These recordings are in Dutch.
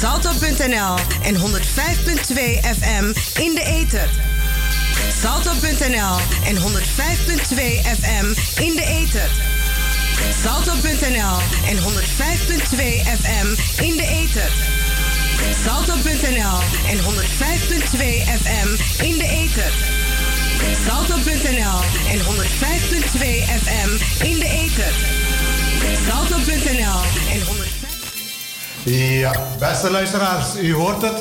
Salto.nl en 105.2 FM in de ether. Salto.nl en 105.2 FM in de ether. Salto.nl en 105.2 FM in de ether. Salto.nl en 105.2 FM in de ether. Salto.nl en 105.2 FM in de ether. Salto.nl en 105. Ja, beste luisteraars, u hoort het.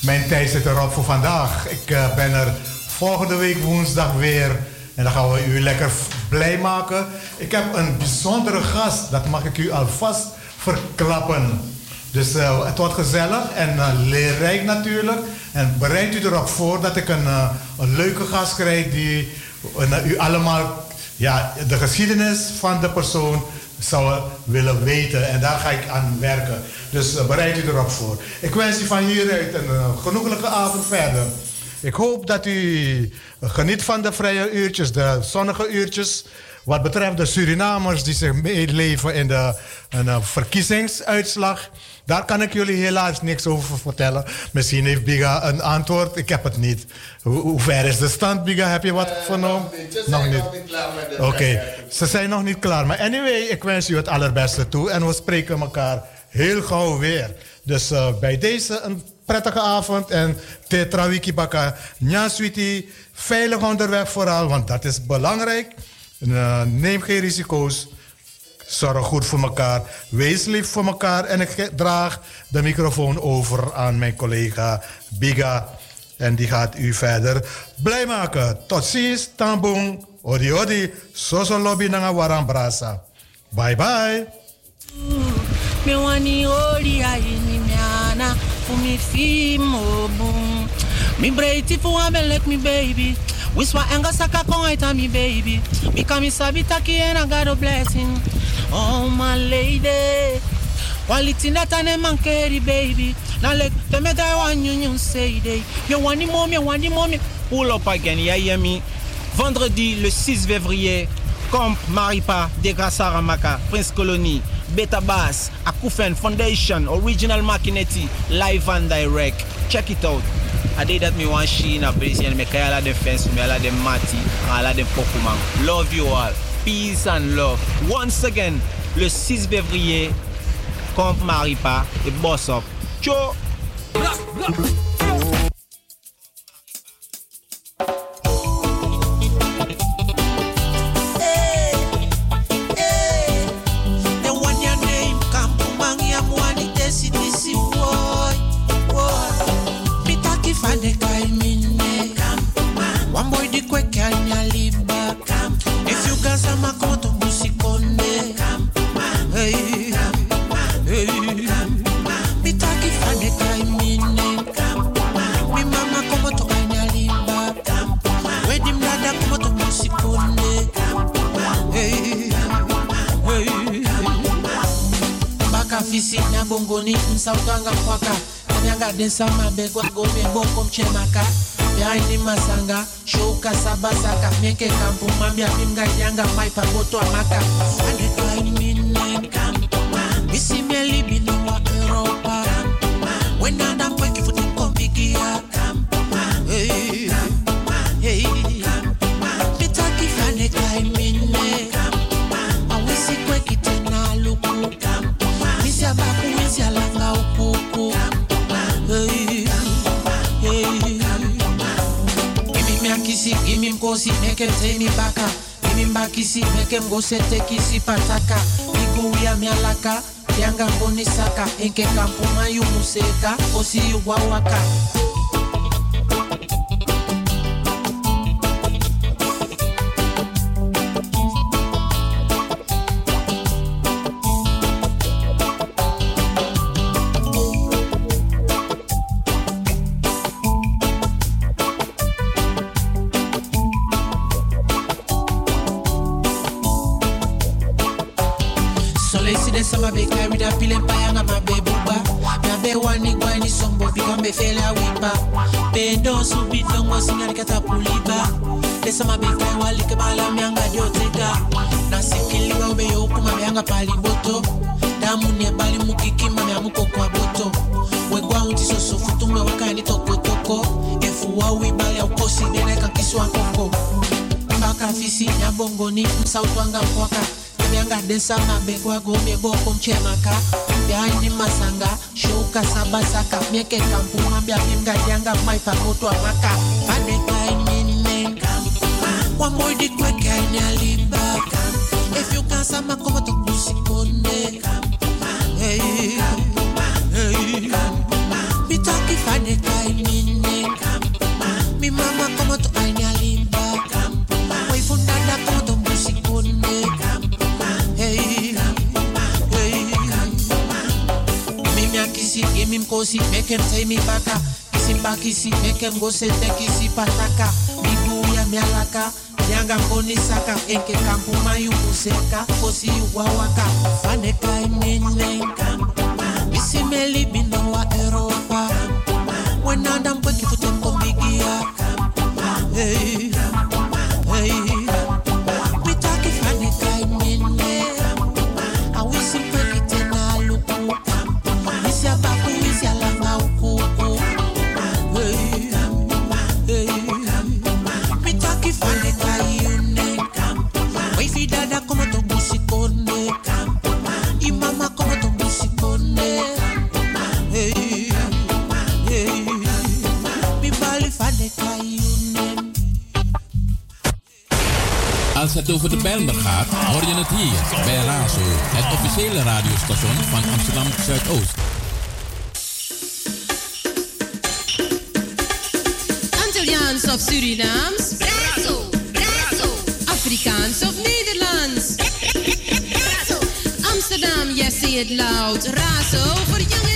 Mijn tijd zit erop voor vandaag. Ik uh, ben er volgende week woensdag weer. En dan gaan we u lekker blij maken. Ik heb een bijzondere gast, dat mag ik u alvast verklappen. Dus uh, het wordt gezellig en uh, leerrijk natuurlijk. En bereid u erop voor dat ik een, een leuke gast krijg die u allemaal ja, de geschiedenis van de persoon zou willen weten. En daar ga ik aan werken. Dus bereid u erop voor. Ik wens u van hieruit een genoeglijke avond verder. Ik hoop dat u geniet van de vrije uurtjes, de zonnige uurtjes. Wat betreft de Surinamers die zich meeleven in de, in de verkiezingsuitslag. Daar kan ik jullie helaas niks over vertellen. Misschien heeft Biga een antwoord. Ik heb het niet. Hoe, ver is de stand, Biga? Heb je wat uh, vernomen? Nog niet. Oké, okay. ze zijn nog niet klaar. Maar anyway, ik wens u het allerbeste toe. En we spreken elkaar heel gauw weer. Dus uh, bij deze een prettige avond. En Tetra Wikibaka, Nya Sweetie, veilig onderweg vooral, want dat is belangrijk. Uh, neem geen risico's. Zorg goed voor elkaar. Wees lief voor elkaar. En ik draag de microfoon over aan mijn collega Biga. En die gaat u verder blij maken. Tot ziens, tambong. Odi odi. Soso lobby nanga waran brasa. Bye bye. Me wani ori aini miana. Me breiti fu abelek me baby. Wiswa enga saka kongaita me baby. Me kami sabitaki and I got a blessing. Oh my lady. Quality that mankeri baby. Now let the me die one you say day. You want more, you want more. Pull up again, ya hear me? Vendredi le 6 février, Comp Maripa de Ramaka, Prince Colony, Beta Bass, Akufen Foundation, Original Machinetti, live and direct. Check it out. I did that me one she in a place and me kaya ala dem fence me ala dem mati, ala dem Pokemon. Love you all. Peace and love. Once again, le 6 février, Comp Maripa et Boss Up. Ciao! Fisina bongoni msautanga kwaka Kanyanga densa mabegwa gome boko mchemaka. Behind masanga Shoka sabasaka Meke kampu mambia mimga yanga Maipa goto amaka Ane kaini minen Misi mieli bino wa Europa. Wenanda kissy, give me mkosi, make him take me back Give me mbakisi, make him go sete kisi pataka. Migu ya mialaka, yanga mboni saka. Enke kampuma yu museka, osi yu wawaka mi anga diotega Na sikili wa ube yoku ma me anga pali boto Damu ne bali mukiki ma me amuko kwa boto We ti so so futunga wakani toko toko. Efu wa wibale au kosi dene kakiswa koko. Mbaka fisi nyabongo ni msautwanga mpwaka. Nyanga densa mabegwa gome boko mchemaka. Behind masanga, shoka sabasaka. Mieke kampu mambia bimga janga maipa moto amaka. Fane kai nini nenga. One more di kweke nyalimba. If him cozy, make him take me back. Kiss him back, kiss him, make him go say thank you, see pataka. Me do ya me alaka. Yanga koni saka, enke kampu kampuma yukuseka, kosi yuwawaka. Faneka imene, kampuma. Misi meli bino wa ero wakwa. Kampuma. Wenanda mbweki kutemko migia. Kampuma. Hey. Hey. Over de Bijlmer gaat, hoor je het hier bij Razo, het officiële radiostation van Amsterdam Zuidoost. Antilliaans of Surinaams? Brazo, Brazo. Afrikaans of Nederlands? Brazo. Amsterdam, yes, say it loud. Razo voor jong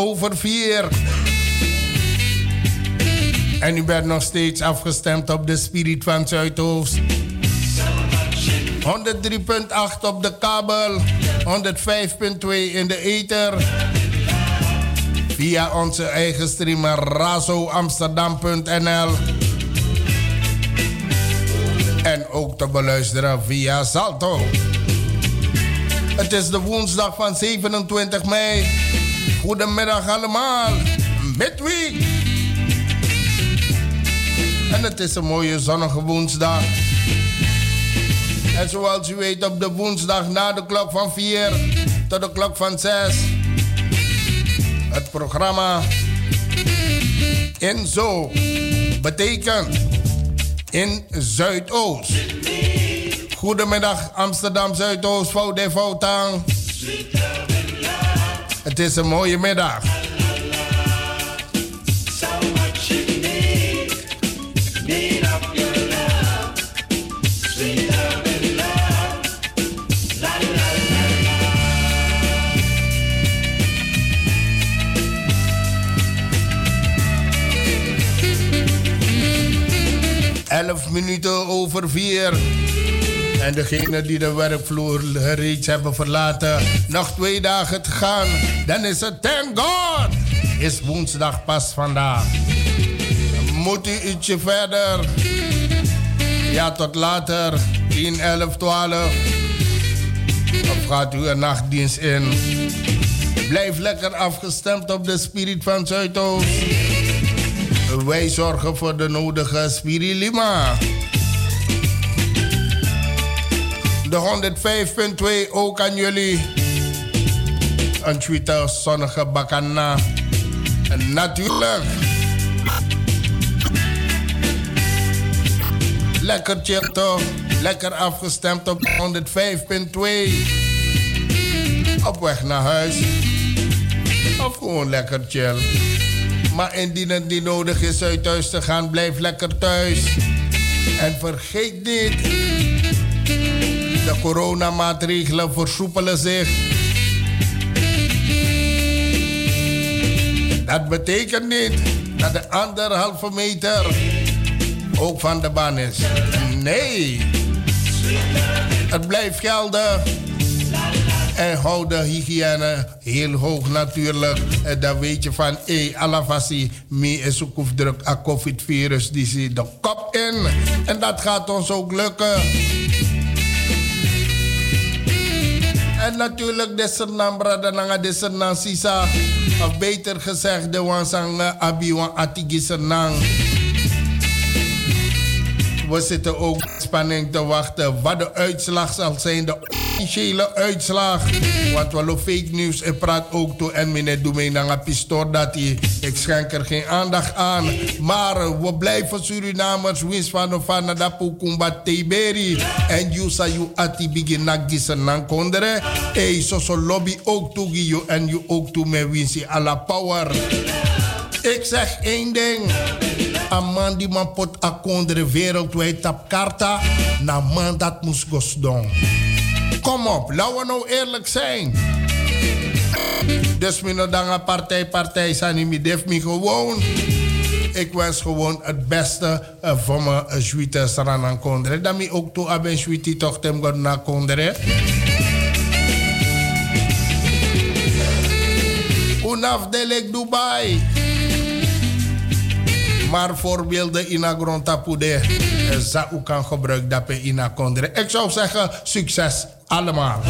over vier. En u bent nog steeds afgestemd op de Spirit van Zuidoost. 103.8 op de kabel, 105.2 in de ether. Via onze eigen streamer razoamsterdam.nl. En ook te beluisteren via Salto. Het is de woensdag van 27 mei. Goedemiddag allemaal. Midweek. En het is een mooie zonnige woensdag. En zoals u weet op de woensdag na de klok van 4 tot de klok van 6. Het programma In Zo betekent in Zuidoost. Goedemiddag Amsterdam Zuidoost, Fout Foutang. Het is een mooie middag. Elf minuten over vier. En degenen die de werkvloer reeds hebben verlaten, nog twee dagen te gaan. Dan is het thank God. Is woensdag pas vandaag. Moet u ietsje verder? Ja, tot later. 10, 11, 12. Of gaat u een nachtdienst in? Blijf lekker afgestemd op de spirit van Zuidoost. Wij zorgen voor de nodige spirilima. De 105.2 ook aan jullie. Een Twitter zonnige bakana. En natuurlijk. Lekker chill toch? Lekker afgestemd op 105.2. Op weg naar huis. Of gewoon lekker chill. Maar indien het niet nodig is uit thuis te gaan, blijf lekker thuis. En vergeet niet, de coronamaatregelen versoepelen zich. Dat betekent niet dat de anderhalve meter ook van de baan is. Nee, het blijft gelden. En hou de hygiëne heel hoog natuurlijk. En dan weet je van, hé, hey, alavasi, me is ook druk a COVID-virus, die zit de kop in. En dat gaat ons ook lukken. En natuurlijk, deze nambra, dan deze sisa. Of beter gezegd, de wansang abi wan atigisernang. We zitten ook spanning te wachten wat de uitslag zal zijn. De officiële uitslag. Want we fake news en praat ook toe. En meneer Doemeen dan pistoor dat hij. Ik schenk er geen aandacht aan. Maar we blijven Surinamers. Wins van de van de Pukumba Tiberi. En you sa you ati begin nagisen nan kondere. Hey, so so lobby ook toe you. En you ook toe me winsi à la power. Ik zeg één ding. Een man die man pot akondere wereldwijd op karta. Na man dat moest gosdon. Kom op, laten we nou eerlijk zijn. Dus mijn dan partij, partij zijn def me gewoon. Ik wens gewoon het beste uh, voor mijn juite saran kondre. Dat mi ook toe aben juite toch tem god na kondre. Unaf delek Dubai. Maar voorbeelden in grond tapude. Zou kan gebruiken dat in a. Ik zou zeggen, succes allemaal.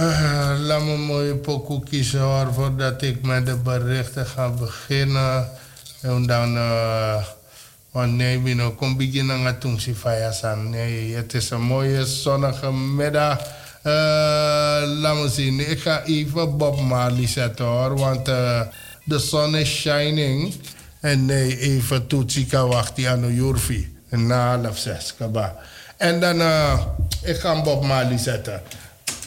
Uh, laat me mooie pokoe kiezen hoor, voordat ik met de berichten ga beginnen. En dan... Uh, want nee, Bino, kom beginnen met toen san. Nee, het is een mooie zonnige middag. Uh, laat zien, ik ga even Bob Marley zetten hoor, want uh, de zon is shining. En nee, even Toetsika wacht aan de Jurfi. Na half zes, kaba. En dan, uh, ik ga Bob Marley zetten.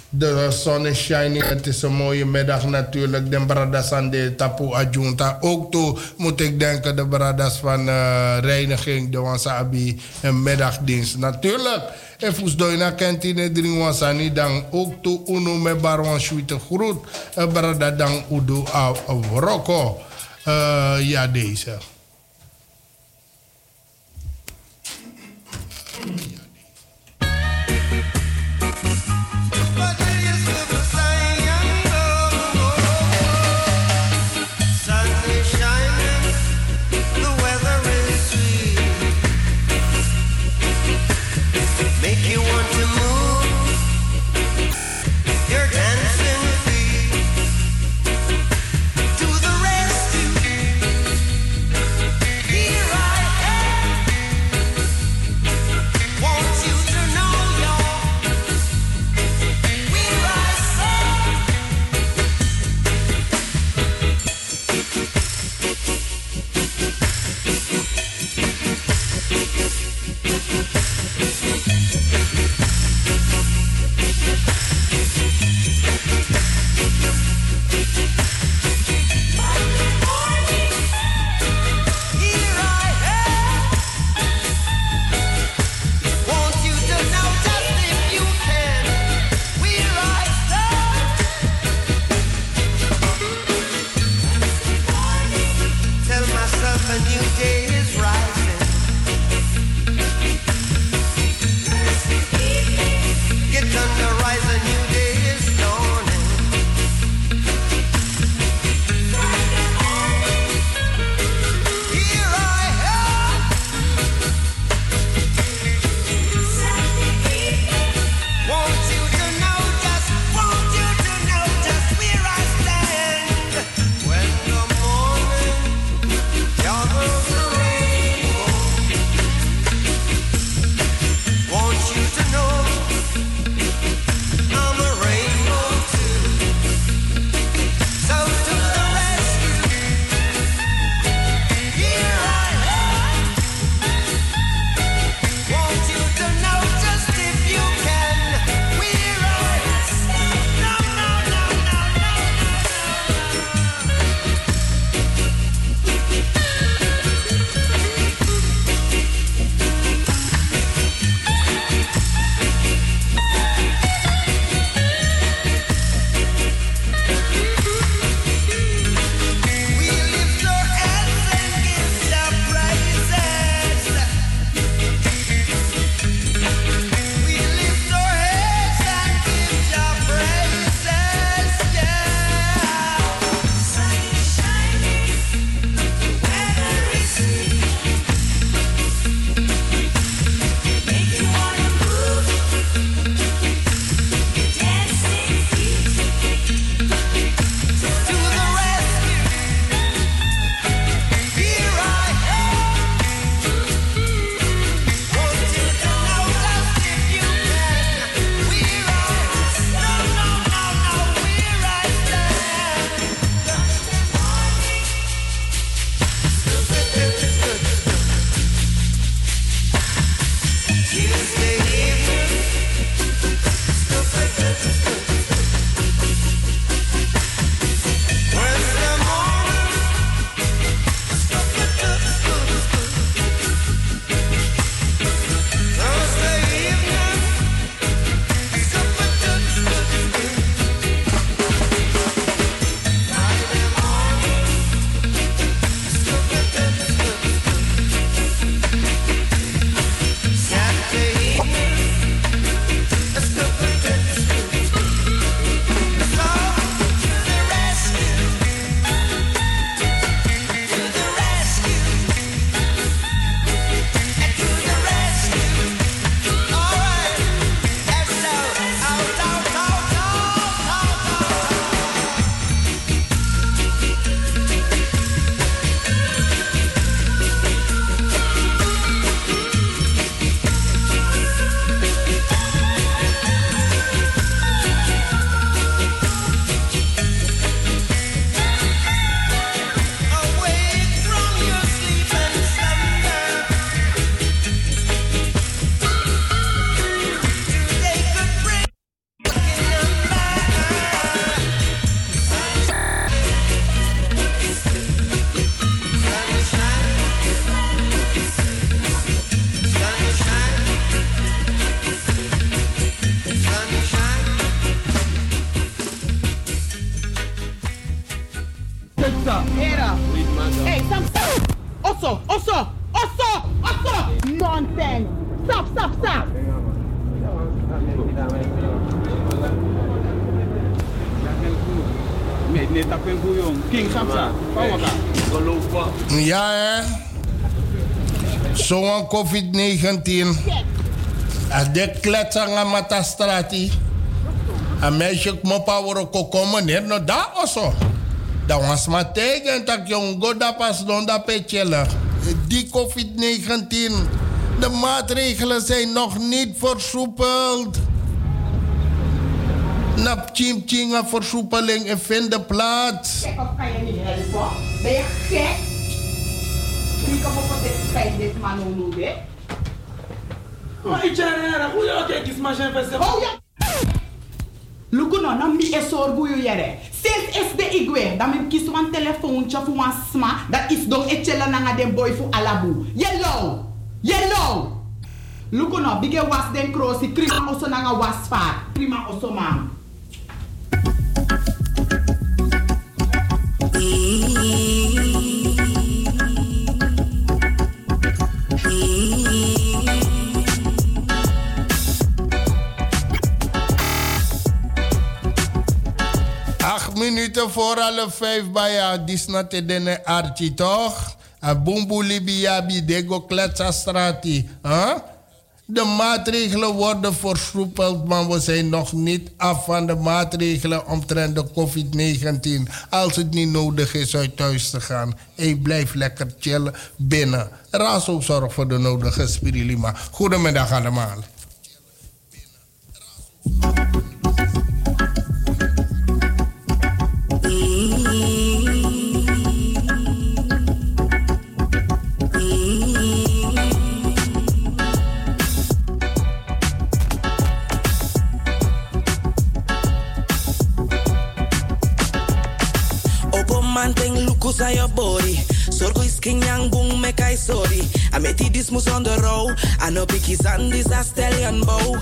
De zon is shining. Het is een mooie middag natuurlijk. De bradas aan de Tapu Adjunta. Ook toe moet ik denken de bradas van uh, reiniging. De Wansabi. Een middagdienst. Natuurlijk. En Fusdoina kent in de dring wansani dan ook toe uno me barwan schuite groet. Een brada dan udo af roko. Uh, ja, deze. Osso, osso, osso, osso. Nonsense. Stop, stop, stop. King Ja, hè? Zo'n COVID-19. Als de kletsanga matastrati. Een meisje mopa woro kokomen neer, no da oso. Dat was maar tegen dat jongo da pas don da pechela. Die COVID-19. De maatregelen zijn nog niet versoepeld. Nap chim chinga versoepeling en vinden plaats. Kijk, of kan je niet helpen? Ben je gek? Wie kan op dit feit dit man hoe noemen? Maar ik zeg, hoe je ook eens maar zijn festival. Oh ja! Lugu no, na mi e sorgu yu yere. Sinds is de igwe, dat men kies wan telefoontje voor wan sma, dat is don e chela nanga den boy voor alabu. Yellow! Yellow! Lugu no, bige was den krosi, krima oso nanga was vaart. Krima oso minuten voor alle vijf bij jou. Die snatte dene archie toch? A bumbu libiabi dego kletsa strati. Huh? De maatregelen worden versoepeld, maar we zijn nog niet af van de maatregelen omtrent de COVID-19. Als het niet nodig is uit thuis te gaan, hey, blijf lekker chillen binnen. Razo zorgt voor de nodige spirilima. Goedemiddag allemaal. Sorry. I met this mus on the road. I know biki zandis a stallion bow.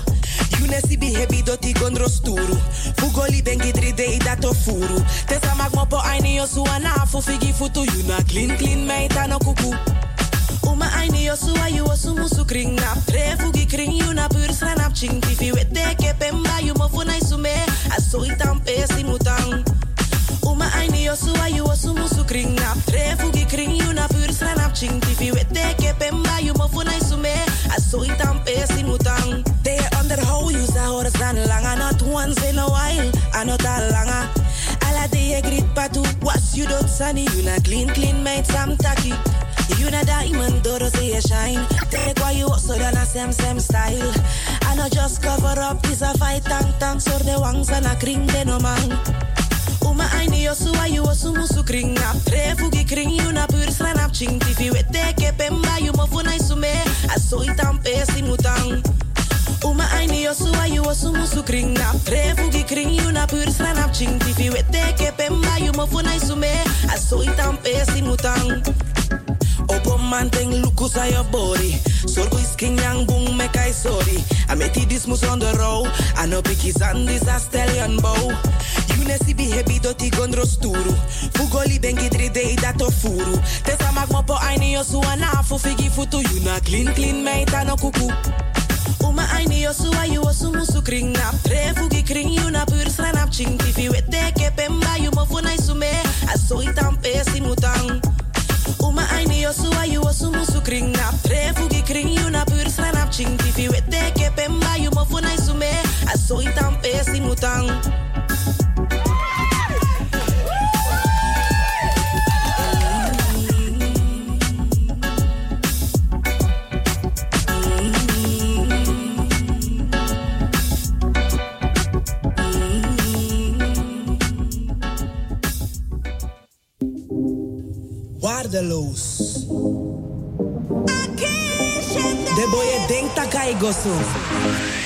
You ne si bi hebi doti gondro sturu. Fugoli bengi dri dei dato furu. Tesa mag mopo aini yo su anafu figi futu. You na clean clean meita no kuku. Uma aini yo su ayu osu musu kring nap. Tre fugi kring you na pur sranap ching. Tifi wete ke pemba you mo funai sume. Aso itam pesi mutang. Oh, Uma aini yo su ayu osu musu kring nap. Tre fugi kring you na pur sranap ching. Tifi wete ke pemba you mo funai sume. Aso itam pesi mutang. They underhold you sa horas dan langa. Not once in a while. Ano ta langa. Ala de grit patu. Was you don't sunny. You na clean clean made some tacky. You na diamond, doro say you shine. Take why you so than a same same style. I know just cover up, is a fight tang tang. So the wangs and a kring de no man. Uma aini yo su ayu osu musu kring nap. Tre fugi kring you na pur sranap ching. Tifi wete ke pemba you mo funai sume. Aso itam pesi mutang. Uma aini yo su ayu osu musu kring nap. Tre fugi kring you na pur sranap ching. Tifi wete ke pemba you mo funai sume. Aso itam pesi mutang. Opo manteng lukus aan je body. Sorgo is king yang boom me kai sorry. I met this mus on the row. I know biki zandis a stallion bow. You ne si bi doti gondro sturu. Fugoli bengi dri dei dato furu. Tesa mag mopo aini yo su anafu figi futu. You na clean clean meita no kuku. Uma aini yo su ayu osu musu kring nap. Tre fugi kring you na pur sranap ching. Tifi wete ke pemba you mo funai sume. Aso itam pesi mutang. Uma aini yo su ayu osu musu kring nap. Tre fugi kring you na pur sranap ching. Tifi wete ke pemba you mo funai sume. Aso itam pesi mutang. Waardeloos. De boy denkt dat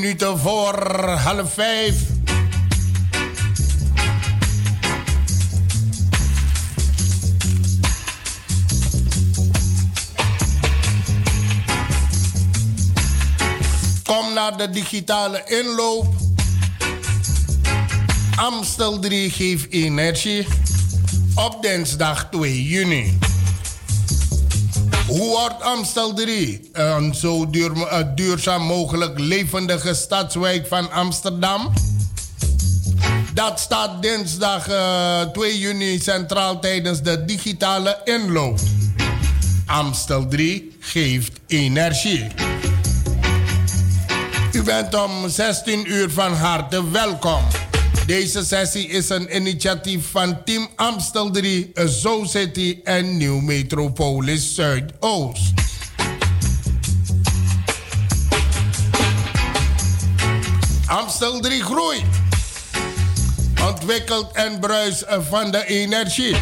minuten voor half vijf. Kom naar de digitale inloop. Amstel 3 geeft energie. Op dinsdag 2 juni. Hoe wordt Amstel 3 een zo eh, duurzaam mogelijk levendige stadswijk van Amsterdam? Dat staat dinsdag eh, 2 juni centraal tijdens de digitale inloop. Amstel 3 geeft energie. U bent om 16 uur van harte welkom. Deze sessie is een initiatief van Team Amstel 3, Zo City en Nieuw Metropolis Zuidoost. Amstel 3 groeit, ontwikkelt en bruist van de energie.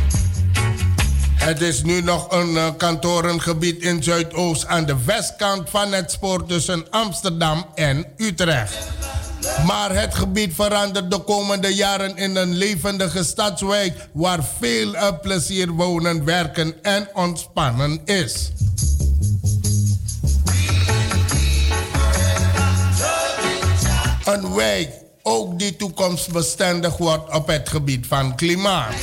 Het is nu nog een uh, kantorengebied in Zuidoost aan de westkant van het spoor tussen Amsterdam en Utrecht. Maar het gebied verandert de komende jaren in een levendige stadswijk waar veel uh, plezier wonen, werken en ontspannen is. Een wijk ook die toekomstbestendig wordt op het gebied van klimaat.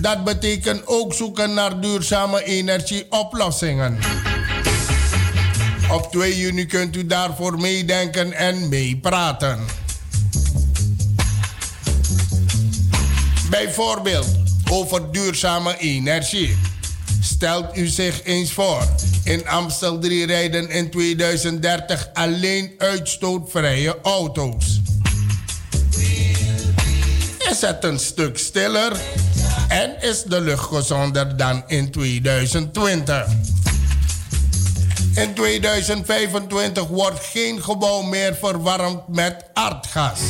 Dat betekent ook zoeken naar duurzame energieoplossingen. Op 2 juni kunt u daarvoor meedenken en meepraten. Bijvoorbeeld over duurzame energie. Stelt u zich eens voor. In Amstel 3 rijden in 2030 alleen uitstootvrije auto's. is het een stuk stiller en is de lucht gezonder dan in 2020. In 2025 wordt geen gebouw meer verwarmd met aardgas.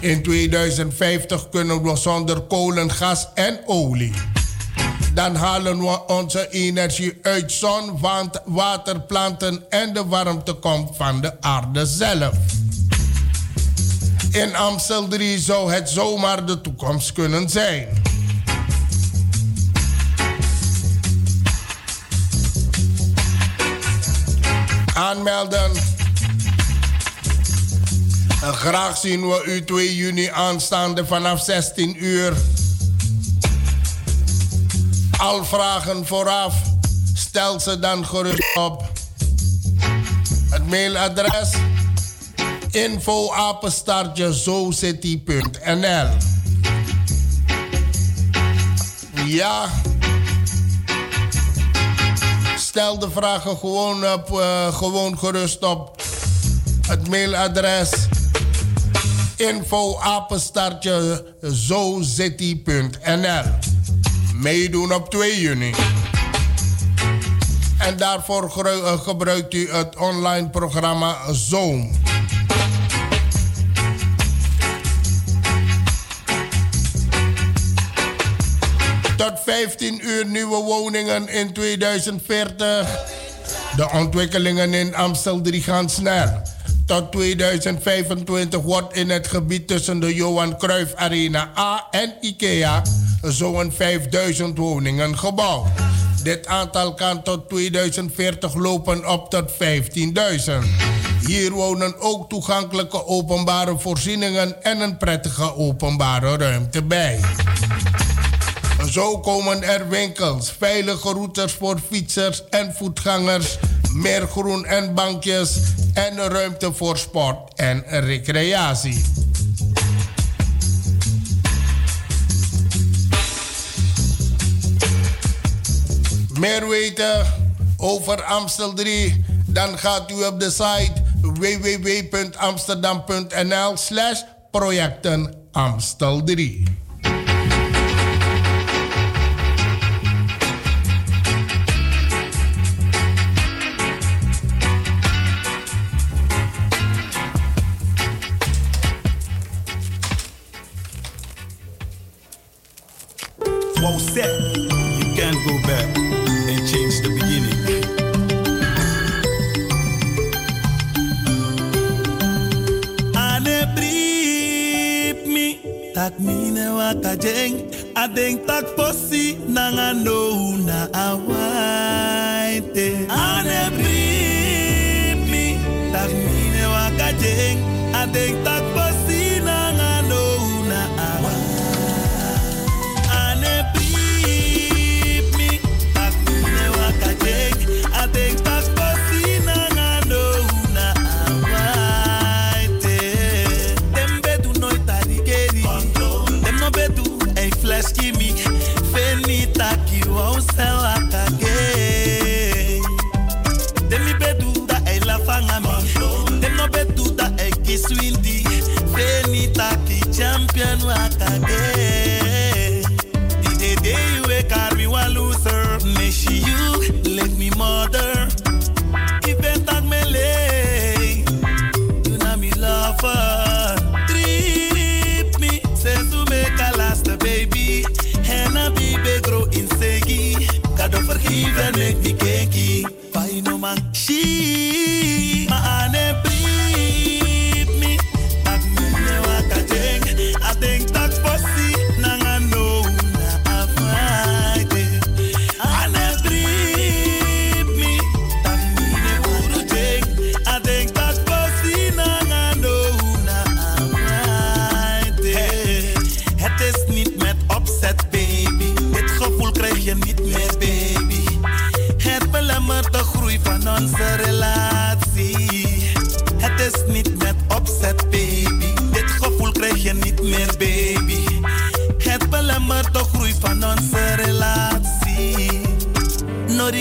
In 2050 kunnen we zonder kolen, gas en olie. Dan halen we onze energie uit zon, water, planten en de warmte komt van de aarde zelf. In Amstel 3 zou het zomaar de toekomst kunnen zijn. Aanmelden. En graag zien we u 2 juni aanstaande vanaf 16 uur. Al vragen vooraf, stel ze dan gerust op. Het mailadres info zocity.nl Ja. Stel de vragen gewoon, op, uh, gewoon gerust op het mailadres info zocity.nl Meedoen op 2 juni. En daarvoor gebruikt u het online programma Zoom. Tot 15 uur nieuwe woningen in 2040. De ontwikkelingen in Amstel 3 gaan snel. Tot 2025 wordt in het gebied tussen de Johan Cruijff Arena A en IKEA zo'n 5000 woningen gebouwd. Dit aantal kan tot 2040 lopen op tot 15.000. Hier wonen ook toegankelijke openbare voorzieningen en een prettige openbare ruimte bij. Zo komen er winkels, veilige routes voor fietsers en voetgangers, meer groen en bankjes en ruimte voor sport en recreatie. Meer weten over Amstel 3, dan gaat u op de site www.amsterdam.nl slash projecten Amstel 3. Mine waka jeng, adeng tak posi nanga no na awaite. Ane me, tak mine waka jeng, adeng tak no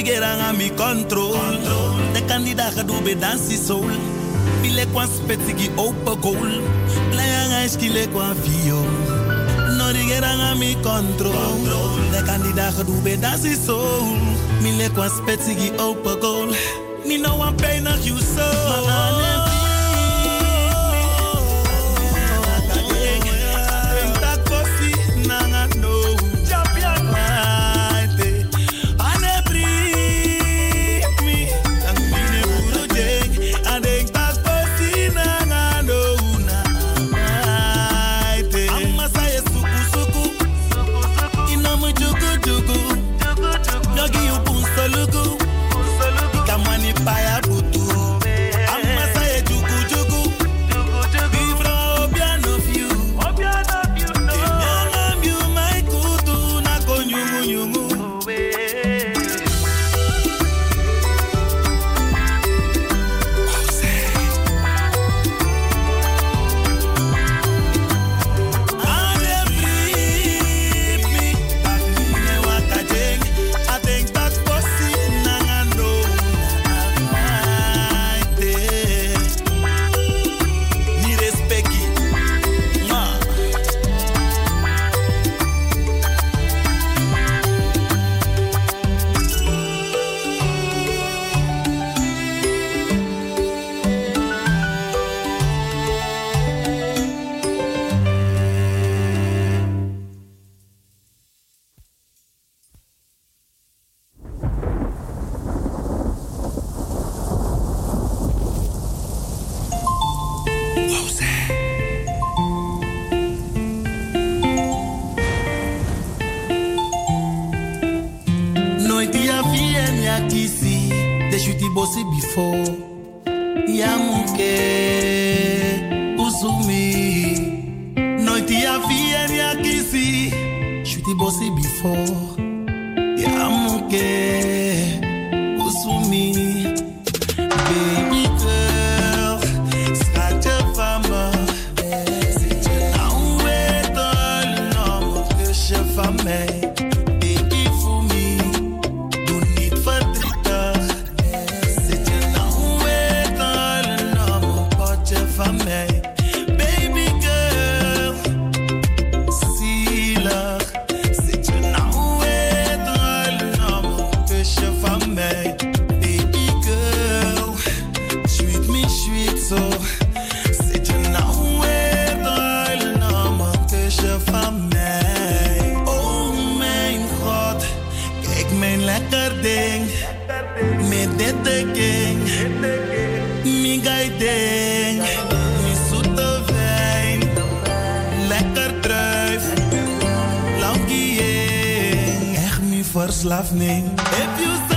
Norigerang aan mi control. De kandidaat doe be dansi soul. Bile kwan spetsigi open goal. Playang ice kile kwan vio. no di geranga mi control. De kandidaat dat is zo. Mi le kwa spetsigi open goal. Mi no one pay nog you so. teken, mi gai deng, mi zoete wijn, lekker. If you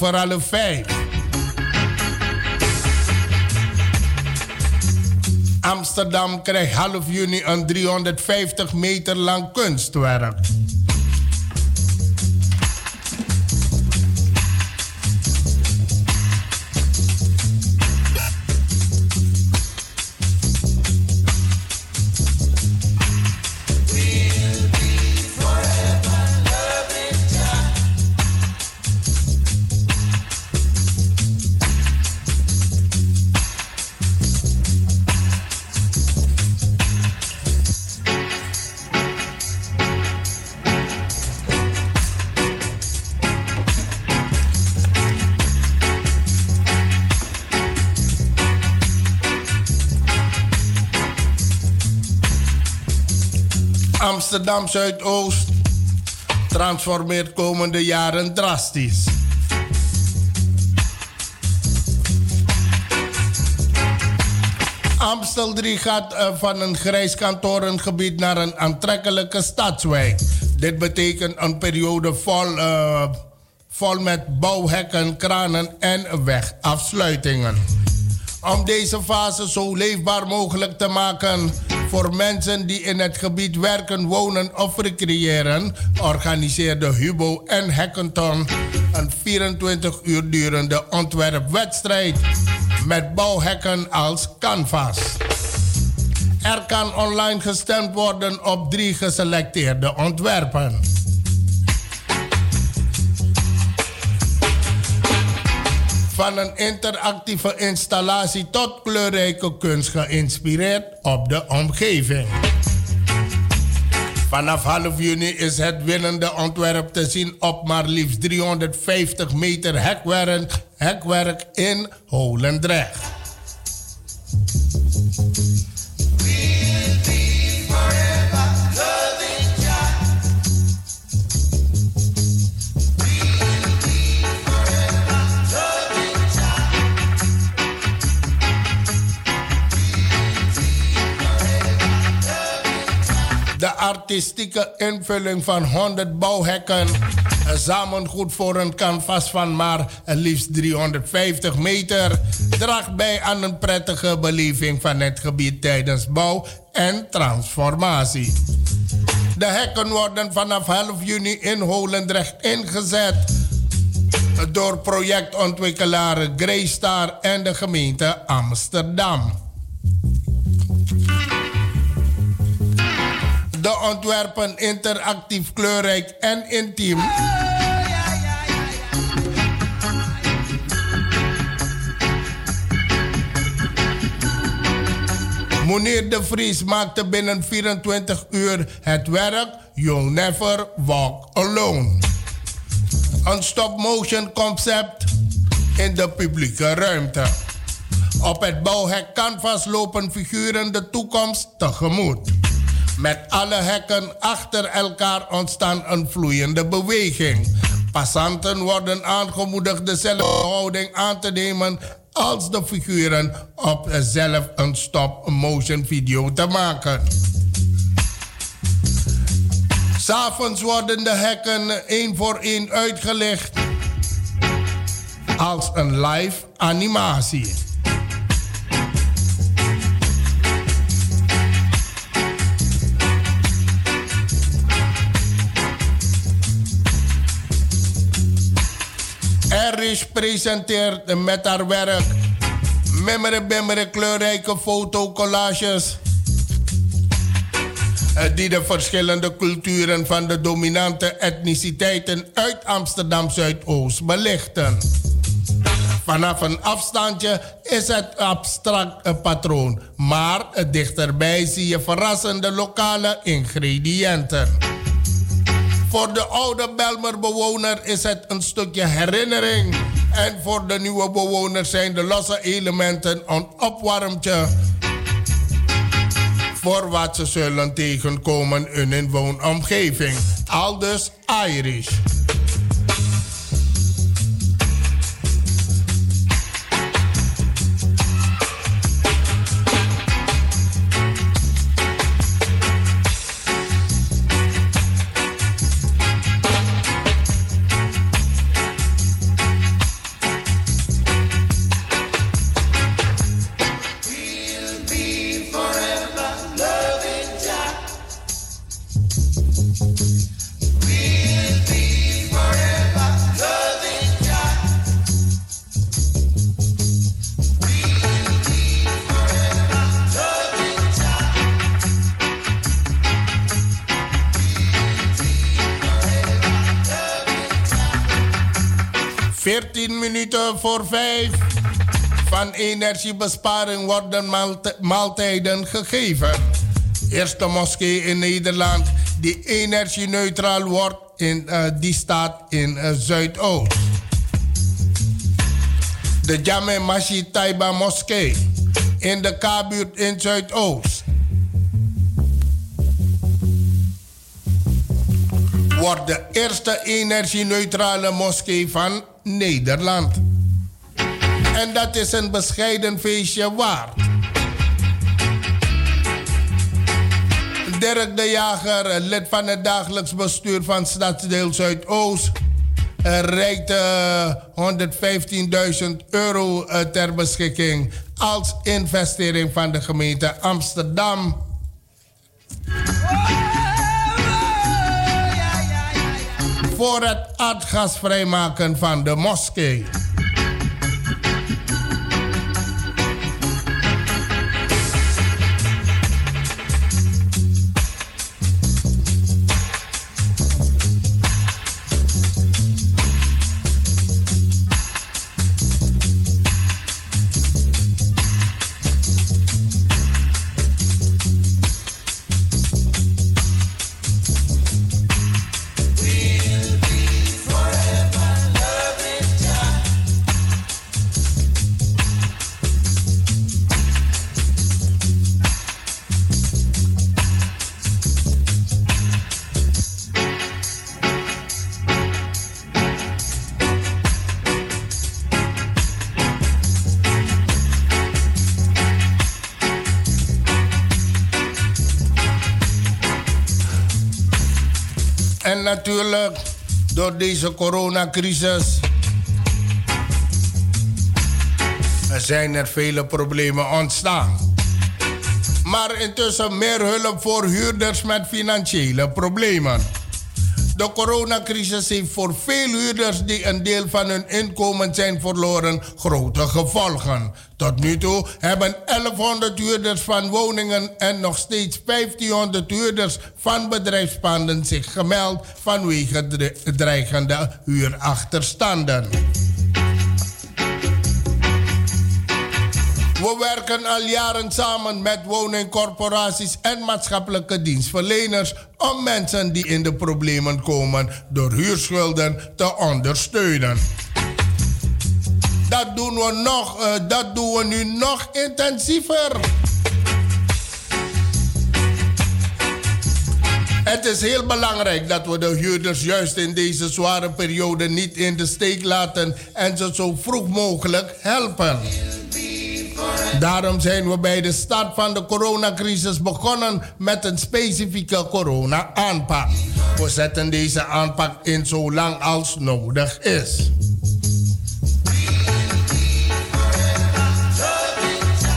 over alle vijf. Amsterdam krijgt half juni een 350 meter lang kunstwerk. Amsterdam Zuidoost transformeert komende jaren drastisch. Amstel 3 gaat eh, van een grijs kantorengebied naar een aantrekkelijke stadswijk. Dit betekent een periode vol, eh, vol met bouwhekken, kranen en wegafsluitingen. Om deze fase zo leefbaar mogelijk te maken voor mensen die in het gebied werken, wonen of recreëren, organiseerde Hubo en Hackathon een 24 uur durende ontwerpwedstrijd met bouwhekken als canvas. Er kan online gestemd worden op drie geselecteerde ontwerpen. Van een interactieve installatie tot kleurrijke kunst geïnspireerd op de omgeving. Vanaf half juni is het winnende ontwerp te zien op maar liefst 350 meter hekwerk, hekwerk in Holendrecht. Artistieke invulling van 100 bouwhekken. Samen goed voor een canvas van maar liefst 350 meter. Draagt bij aan een prettige beleving van het gebied tijdens bouw en transformatie. De hekken worden vanaf half juni in Holendrecht ingezet door projectontwikkelaar Greystar en de gemeente Amsterdam. De ontwerpen interactief, kleurrijk en intiem. Meneer De Vries maakte binnen 24 uur het werk You'll Never Walk Alone. Een stop-motion concept in de publieke ruimte. Op het bouwhek Canvas lopen figuren de toekomst tegemoet. Met alle hekken achter elkaar ontstaan een vloeiende beweging. Passanten worden aangemoedigd dezelfde houding aan te nemen als de figuren op zelf een stop-motion video te maken. S'avonds worden de hekken één voor één uitgelegd als een live animatie. Erich presenteert met haar werk memmere bemmere kleurrijke fotocollages eh, die de verschillende culturen van de dominante etniciteiten uit Amsterdam Zuidoost belichten. Vanaf een afstandje is het abstract patroon, maar dichterbij zie je verrassende lokale ingrediënten. Voor de oude Belmer bewoner is het een stukje herinnering. En voor de nieuwe bewoners zijn de losse elementen een opwarmtje. Voor wat ze zullen tegenkomen in hun woonomgeving. Aldus Irish. Voor 5. Van energiebesparing worden maaltijden gegeven. Eerste moskee in Nederland die energie-neutraal wordt, in, uh, die staat in uh, Zuidoost. De Jame Masjid Taiba Moskee in de K-buurt in Zuidoost. Wordt de eerste energie-neutrale moskee van Nederland. En dat is een bescheiden feestje waard. Dirk de Jager, lid van het dagelijks bestuur van Stadsdeel Zuidoost, reikt 115.000 euro eh, ter beschikking als investering van de gemeente Amsterdam. voor het aardgasvrijmaken van de moskee. Door deze coronacrisis er zijn er vele problemen ontstaan. Maar intussen meer hulp voor huurders met financiële problemen. De coronacrisis heeft voor veel huurders die een deel van hun inkomen zijn verloren grote gevolgen. Tot nu toe hebben 1100 huurders van woningen en nog steeds 1500 huurders van bedrijfspanden zich gemeld vanwege dreigende huurachterstanden. We werken al jaren samen met woningcorporaties en maatschappelijke dienstverleners om mensen die in de problemen komen door huurschulden te ondersteunen. Dat doen we, nog, uh, dat doen we nu nog intensiever. Het is heel belangrijk dat we de huurders juist in deze zware periode niet in de steek laten en ze zo vroeg mogelijk helpen. Daarom zijn we bij de start van de coronacrisis begonnen met een specifieke corona-aanpak. We zetten deze aanpak in zo lang als nodig is.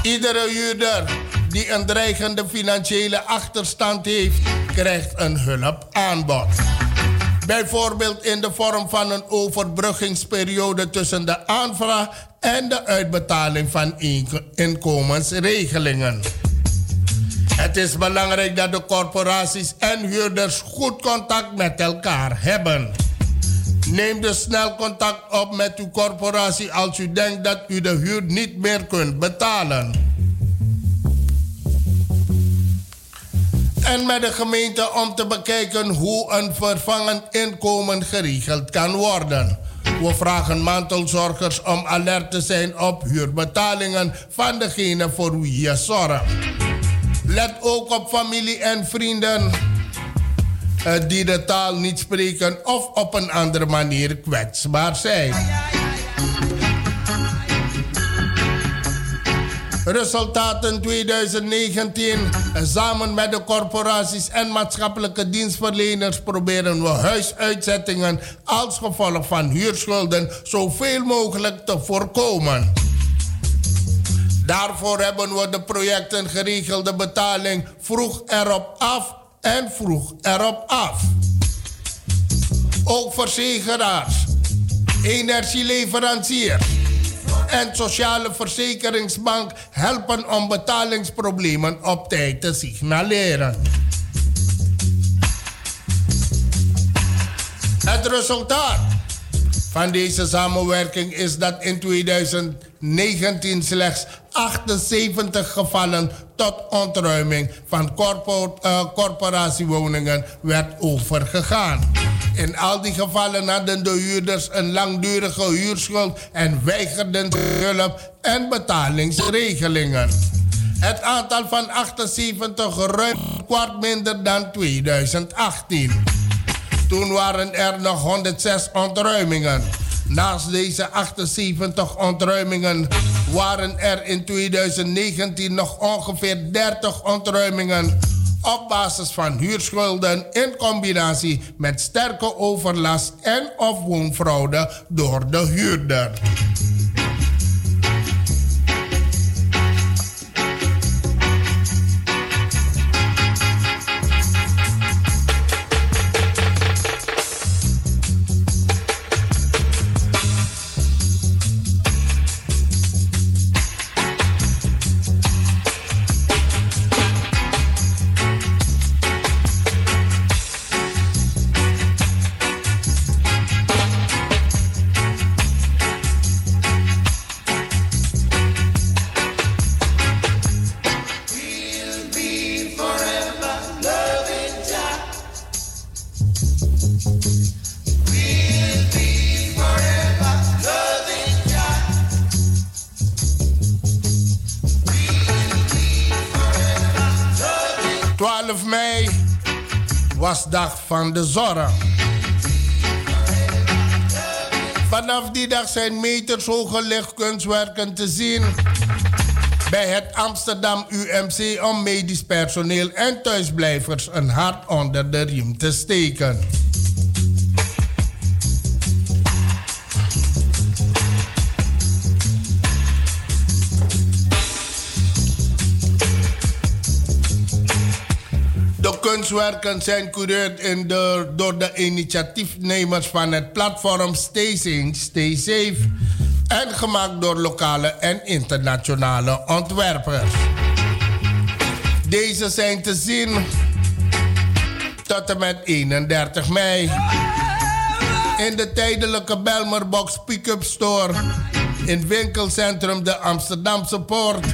Iedere huurder die een dreigende financiële achterstand heeft, krijgt een hulpaanbod. Bijvoorbeeld in de vorm van een overbruggingsperiode tussen de aanvraag en de uitbetaling van inkomensregelingen. Het is belangrijk dat de corporaties en huurders goed contact met elkaar hebben. Neem dus snel contact op met uw corporatie als u denkt dat u de huur niet meer kunt betalen. en met de gemeente om te bekijken hoe een vervangend inkomen geregeld kan worden. We vragen mantelzorgers om alert te zijn op huurbetalingen van degene voor wie je zorgt. Let ook op familie en vrienden eh, die de taal niet spreken of op een andere manier kwetsbaar zijn. Resultaten 2019. Samen met de corporaties en maatschappelijke dienstverleners proberen we huisuitzettingen als gevolg van huurschulden zoveel mogelijk te voorkomen. Daarvoor hebben we de projecten geregelde betaling vroeg erop af en vroeg erop af. Ook verzekeraars, energieleveranciers en Sociale Verzekeringsbank helpen om betalingsproblemen op tijd te signaleren. Het resultaat van deze samenwerking is dat in 2019 slechts 78 gevallen tot ontruiming van uh, corporatiewoningen werd overgegaan. In al die gevallen hadden de huurders een langdurige huurschuld en weigerden hulp en betalingsregelingen. Het aantal van 78 ruim kwart minder dan 2018. Toen waren er nog 106 ontruimingen. Naast deze 78 ontruimingen waren er in 2019 nog ongeveer 30 ontruimingen op basis van huurschulden in combinatie met sterke overlast en of woonfraude door de huurder. De zorg. Vanaf die dag zijn metershoge lichtkunstwerken te zien bij het Amsterdam UMC om medisch personeel en thuisblijvers een hart onder de riem te steken. Kunstwerken zijn cureerd in door de initiatiefnemers van het platform Stay Sane, Stay Safe en gemaakt door lokale en internationale ontwerpers. Deze zijn te zien tot en met 31 mei in de tijdelijke Belmerbox Pick-up Store in winkelcentrum de Amsterdamse Poort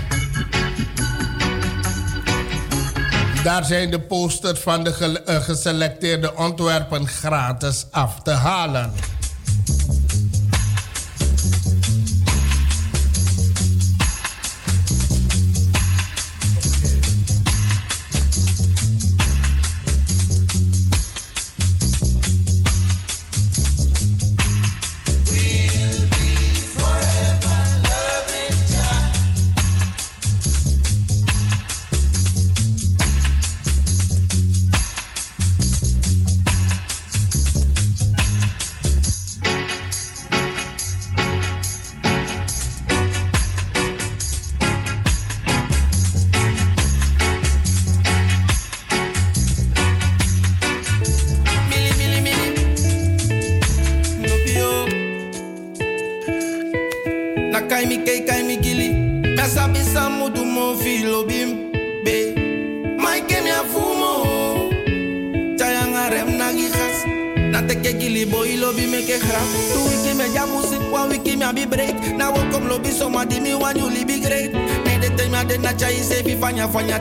Daar zijn de posters van de eh, geselecteerde ontwerpen gratis af te halen.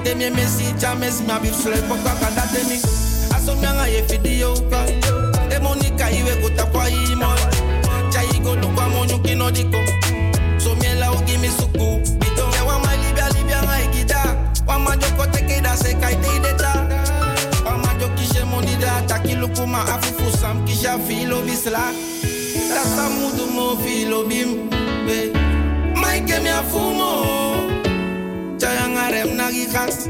Te me mesi cha mes ma bi slep ka ka da te mi aso mi anga ye video ka e monika iwe ko ta kwa i mo chai go no kwa mo nyu kino diko so mi la give me suku. Bito ya wa ma libia libia ngai gida wa ma joko te ke da se kai te de ta wa ma jo kishe moni da ta kilu kuma afufu sam kisha filo bisla da samudu mo filo bim be mai ke mi afumo Chayangarem nagigas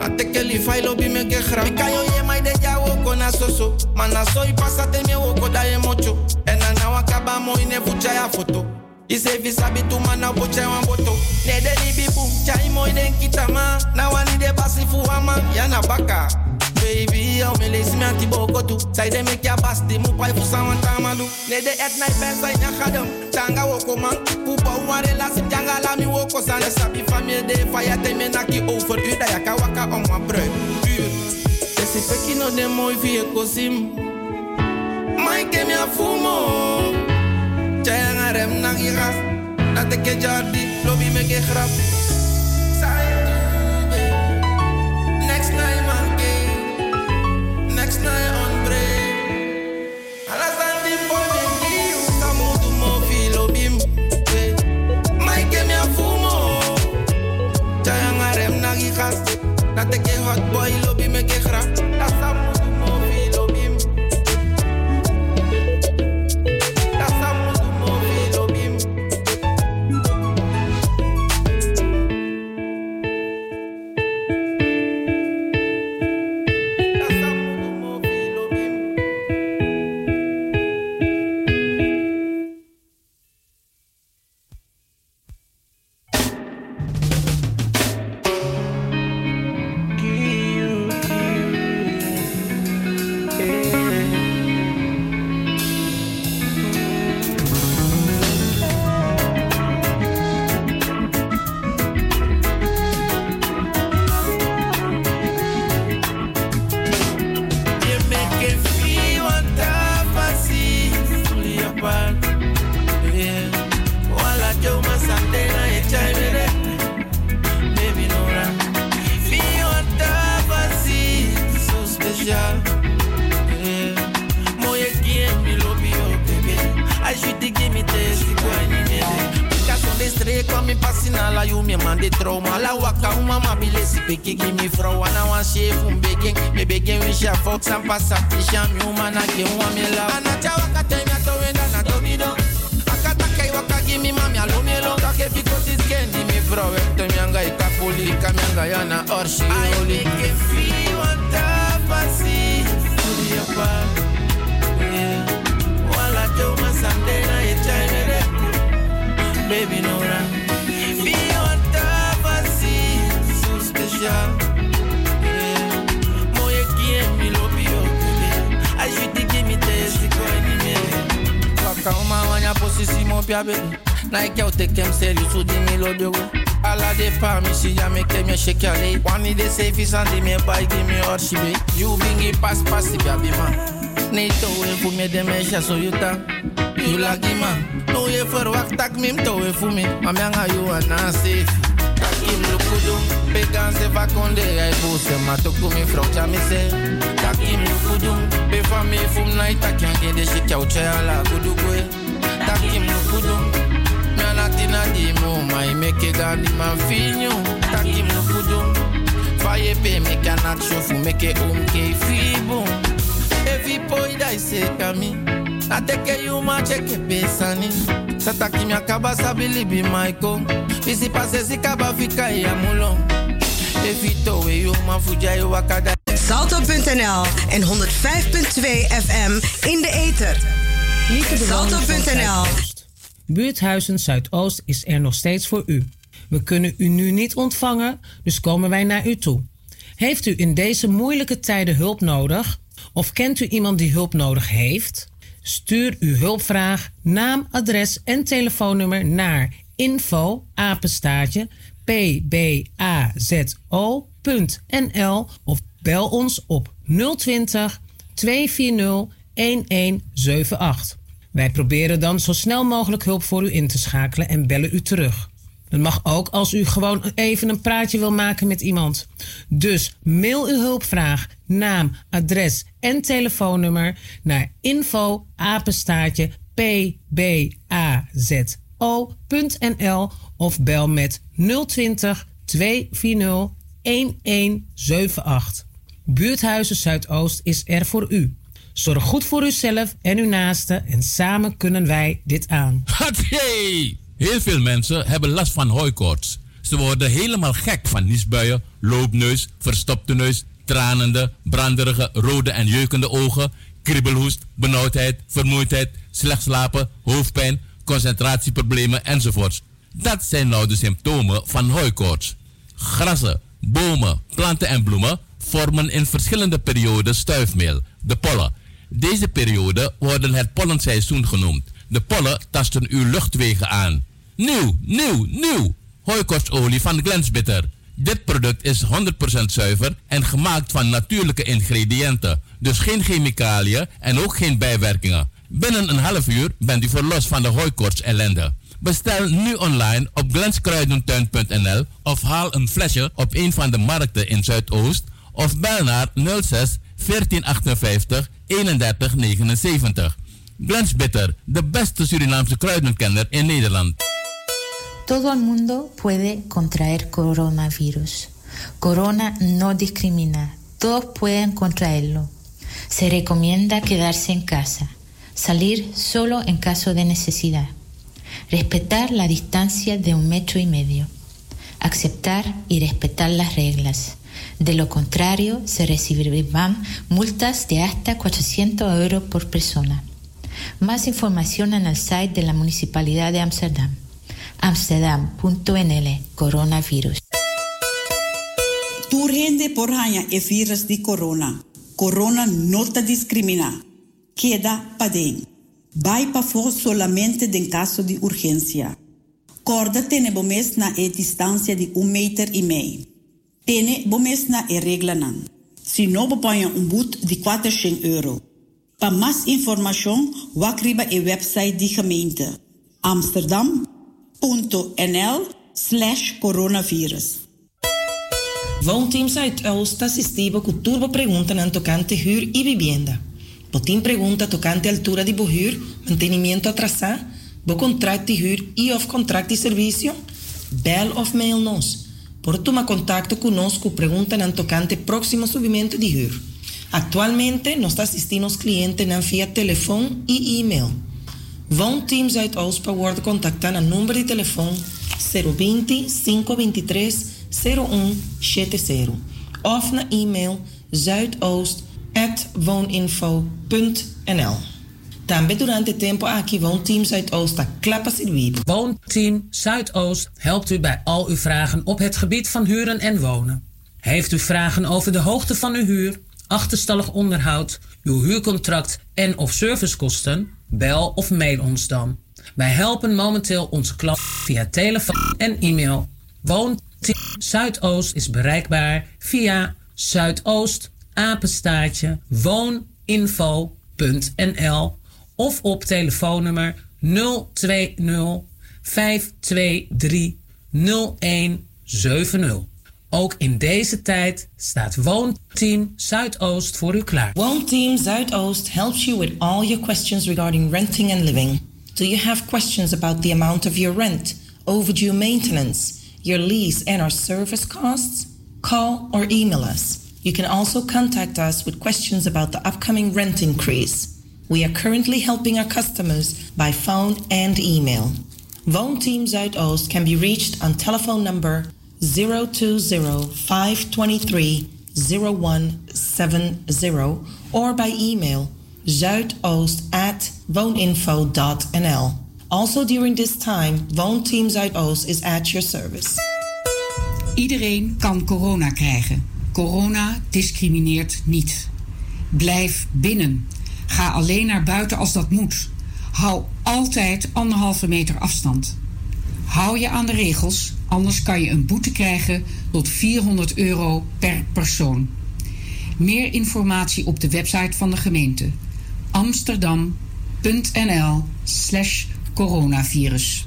Ate que li failo bi me que gra Mi kayo ye mai de ya woko na soso Mana soy pasate mi woko da ye mocho. Ena na wakaba mo ine fucha ya foto. Ise visabi tu mana bocha wan boto Ne de li bibu Chai mo ine kitama Na wani de basi fuwama Yana baka Baby, eu me lees me anti boko tu Sai de me kia basti mu pai fu sawan tamalu Ne de et nai pen sai nya khadam. Tanga woko man. Pupa uare la si tanga la mi woko san De sabi famille de faya te me naki over. U Da yaka waka om wa brui Esi peki no de moi vie kosim Mai ke mi afumo Chaya ngarem nagi gas Na te ke jardi Lobi me grap Na te ke hot boy lobi me ke gra. Me shake your leg. Wani de safe is and di me buy give me hot she be. You bingi pass pass di baby man. Nee, toe en voor me de meisje zo je. You lucky man. No je verwacht tak mim toe en voor me. Maar mij ga you aan safe. Tak im lukudu. Pegan se va konde ai bose. Ma to kumi vrouw me se. Im lukudu. Be fa me fum night tak yang gede shi kyau chaya la kudu kwe. Tak im lukudu. Me anatina di mo mai meke gandi man im. Faye pe me kanak shofu meke umke fibu. Evi poi dai se kami Ateke you ma cheke pesani Sataki mi akaba sabili bi maiko Visi pase si kaba fika ya mulo Evi towe you ma fuja you wakada Salto.nl en 105.2 FM in de ether. Salto.nl Buurthuizen Zuidoost is er nog steeds voor u. We kunnen u nu niet ontvangen, dus komen wij naar u toe. Heeft u in deze moeilijke tijden hulp nodig? Of kent u iemand die hulp nodig heeft? Stuur uw hulpvraag, naam, adres en telefoonnummer naar info apenstaartje pbazo.nl of bel ons op 020 240 1178. Wij proberen dan zo snel mogelijk hulp voor u in te schakelen en bellen u terug. Het mag ook als u gewoon even een praatje wil maken met iemand. Dus mail uw hulpvraag, naam, adres en telefoonnummer naar info pbazo.nl of bel met 020 240 1178. Buurthuizen Zuidoost is er voor u. Zorg goed voor uzelf en uw naasten en samen kunnen wij dit aan. Hey! Heel veel mensen hebben last van hooikoorts. Ze worden helemaal gek van niesbuien, loopneus, verstopte neus, tranende, branderige, rode en jeukende ogen, kriebelhoest, benauwdheid, vermoeidheid, slecht slapen, hoofdpijn, concentratieproblemen enzovoorts. Dat zijn nou de symptomen van hooikoorts. Grassen, bomen, planten en bloemen vormen in verschillende perioden stuifmeel, de pollen. Deze periode worden het pollenseizoen genoemd. De pollen tasten uw luchtwegen aan. Nieuw, nieuw, nieuw! Hooikorstolie van Glensbitter. Dit product is 100% zuiver en gemaakt van natuurlijke ingrediënten. Dus geen chemicaliën en ook geen bijwerkingen. Binnen een half uur bent u verlost van de hooikorts ellende. Bestel nu online op glenskruidentuin.nl of haal een flesje op een van de markten in Zuidoost of bel naar 06 1458 3179. Glens Bitter, de beste Surinaamse kruidenkenner in Nederland. Todo el mundo puede contraer coronavirus. Corona no discrimina. Todos pueden contraerlo. Se recomienda quedarse en casa. Salir solo en caso de necesidad. Respetar la distancia de un metro y medio. Aceptar y respetar las reglas. De lo contrario, se recibirán multas de hasta 400 euros por persona. Más información en el site de la Municipalidad de Amsterdam. Amsterdam.nl Coronavirus. Turgente por hanya e virus di corona. Corona no te discrimina. Queda padén. Vai pa solamente en caso de urgencia. Corda tiene bomes na e distancia de un meter y meio. Tiene bomes na e regla nan. Si no bepaia un boet de 400 euro. Pa más information, wakriba e website di gemeente. Amsterdam.nl slash coronavirus. Woonteam Zuidoost assistivo con turbo preguntan tocante huur y vivienda. Botín pregunta tocante altura de behuur, mantenimiento atrasado, bo contract de y of contract de servicio, bel of mail nos. Por tomar contacto conosco preguntan tocante próximo subimiento de huur. Actualmente nos asistimos clientes na via teléfono y email. Woonteam Zuidoost wordt contactar a número de teléfono 020 523 0170 of na e-mail zuidoost@wooninfo.nl. Também durante tempo aqui Woonteam Zuidoost a klappa servir. Woonteam Zuidoost helpt u bij al uw vragen op het gebied van huren en wonen. Heeft u vragen over de hoogte van uw huur, achterstallig onderhoud, uw huurcontract en of servicekosten? Bel of mail ons dan. Wij helpen momenteel onze klanten via telefoon en e-mail. Woonteam Zuidoost is bereikbaar via Zuidoost wooninfo.nl of op telefoonnummer 020 523 0170. Ook in deze tijd staat Woonteam Zuidoost voor u klaar. Woonteam Zuidoost helps you with all your questions regarding renting and living. Do you have questions about the amount of your rent, overdue maintenance, your lease, and our service costs? Call or email us. You can also contact us with questions about the upcoming rent increase. We are currently helping our customers by phone and email. Woonteam Zuidoost can be reached on telephone number 020-523-0170 or by email zuidoost at wooninfo.nl. Also during this time, Woonteam Zuidoost is at your service. Iedereen kan corona krijgen. Corona discrimineert niet. Blijf binnen. Ga alleen naar buiten als dat moet. Hou altijd anderhalve meter afstand. Hou je aan de regels, anders kan je een boete krijgen tot 400 euro per persoon. Meer informatie op de website van de gemeente amsterdam.nl/slash coronavirus.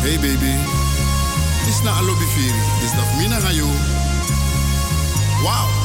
Hey baby, het is na Alobifiri, het is Mina Wauw!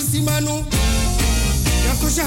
Simanu. Yakosha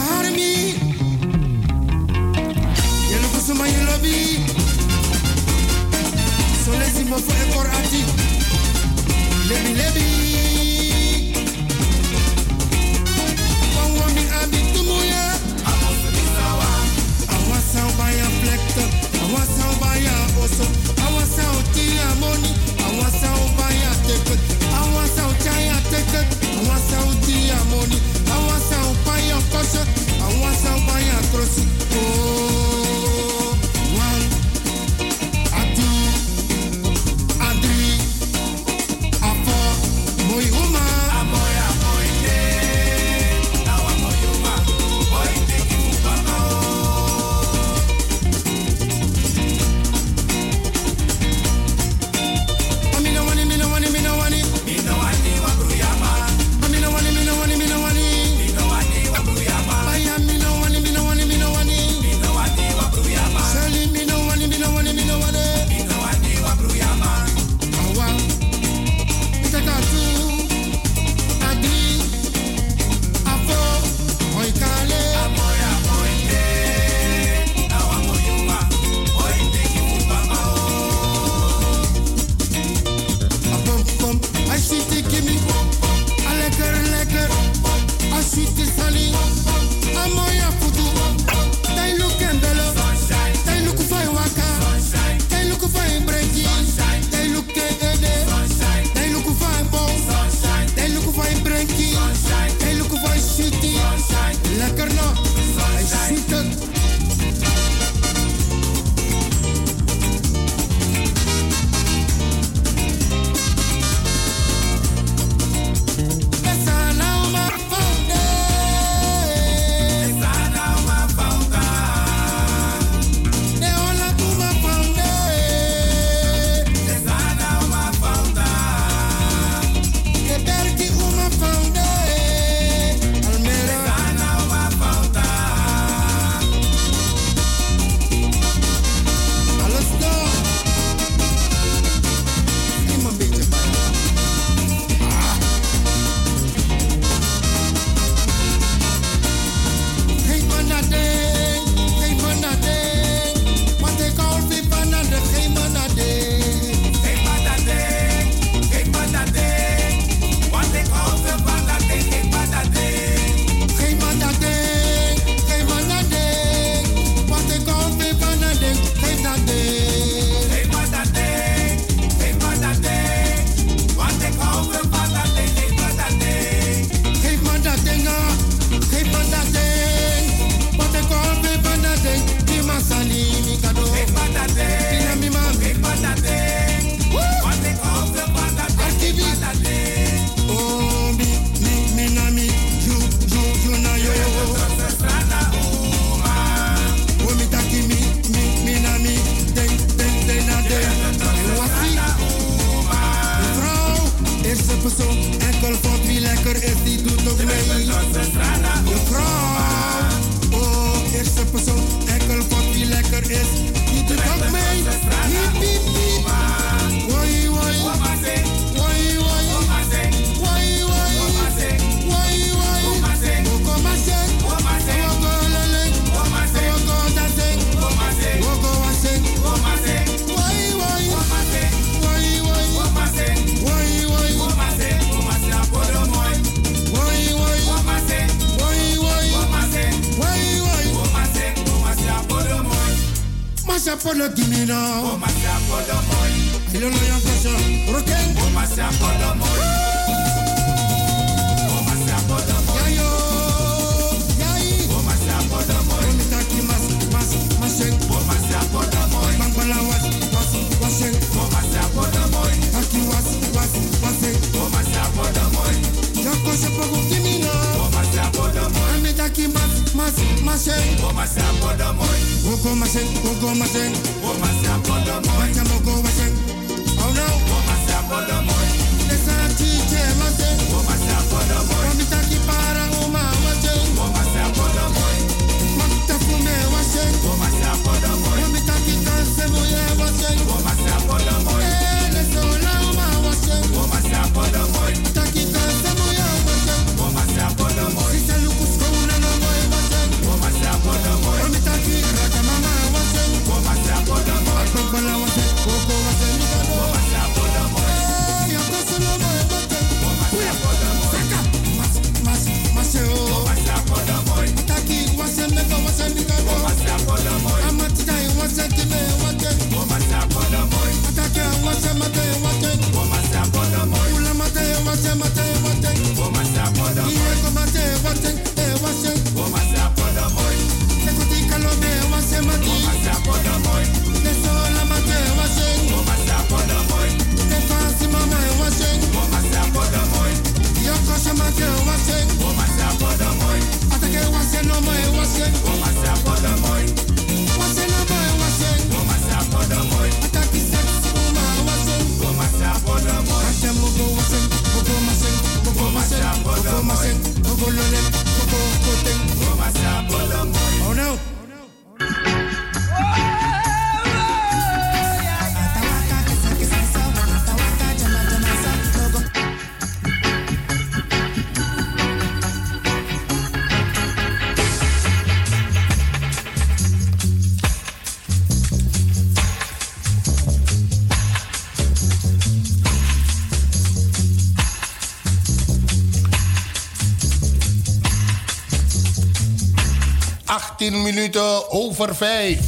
10 minuten over vijf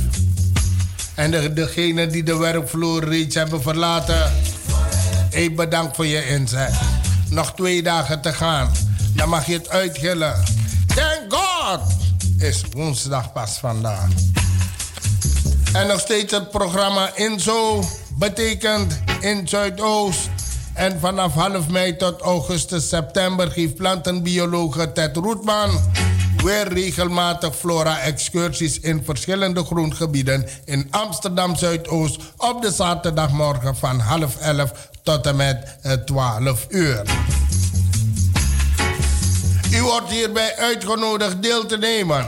En de, degene die de werkvloer reeds hebben verlaten, ik bedank voor je inzet. Nog twee dagen te gaan, dan mag je het uitgillen. Thank God is woensdag pas vandaag. En nog steeds het programma Inzo betekent in Zuidoost. En vanaf half mei tot augustus, september geeft plantenbioloog Ted Roetman weer regelmatig flora-excursies in verschillende groengebieden in Amsterdam Zuidoost op de zaterdagmorgen van half elf tot en met eh, 12 uur. U wordt hierbij uitgenodigd deel te nemen.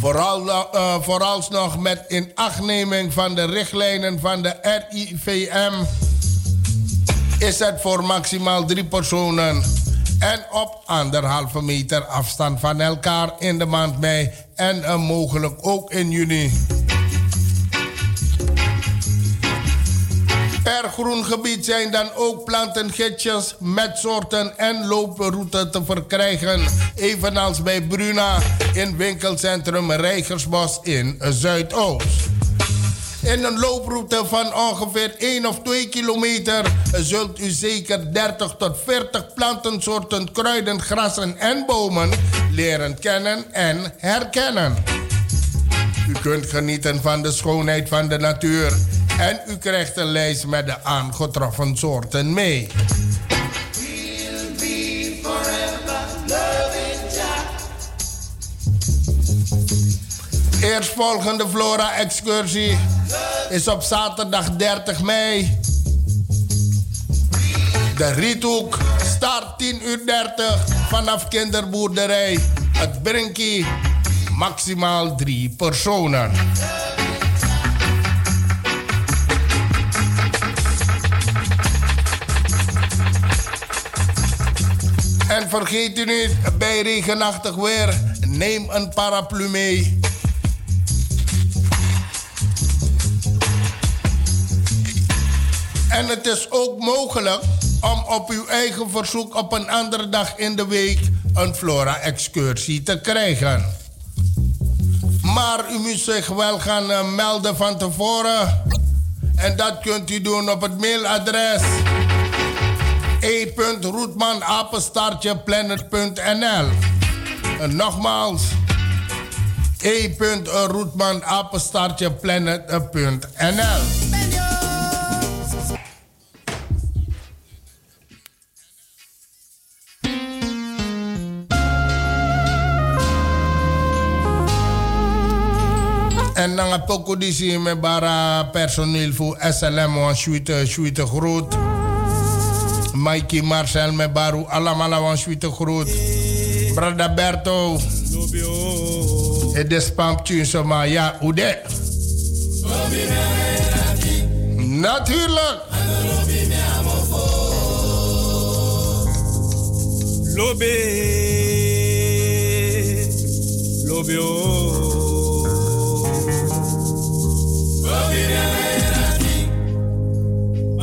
Vooral, eh, vooralsnog met inachtneming van de richtlijnen van de RIVM is het voor maximaal drie personen en op anderhalve meter afstand van elkaar in de maand mei en mogelijk ook in juni. Per groen gebied zijn dan ook plantengidsjes met soorten en looproute te verkrijgen. Evenals bij Bruna in winkelcentrum Rijgersbos in Zuidoost. In een looproute van ongeveer 1 of 2 kilometer zult u zeker 30 tot 40 plantensoorten, kruiden, grassen en bomen leren kennen en herkennen. U kunt genieten van de schoonheid van de natuur en u krijgt een lijst met de aangetroffen soorten mee. Eerstvolgende Flora-excursie is op zaterdag 30 mei. De Riethoek start 10 uur 30 vanaf kinderboerderij. Het Brinkie, maximaal drie personen. En vergeet u niet, bij regenachtig weer, neem een paraplu mee. En het is ook mogelijk om op uw eigen verzoek op een andere dag in de week een flora-excursie te krijgen. Maar u moet zich wel gaan eh, melden van tevoren. En dat kunt u doen op het mailadres e.roetmanapenstaartjeplanet.nl En nogmaals e.roetmanapenstaartjeplanet.nl En dan heb ik die met bara personeel voor SLM, want schuite, schuite groot. Mikey Marcel met baru allemaal want schuite groot. Brada Berto. Het is pamptje zomaar, ja, hoe de? Natuurlijk. Lobe, lobe, oh.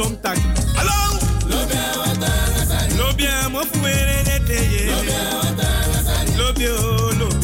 Somtak. Hallo. Lobby amo fuere de ye. Lobby o, o,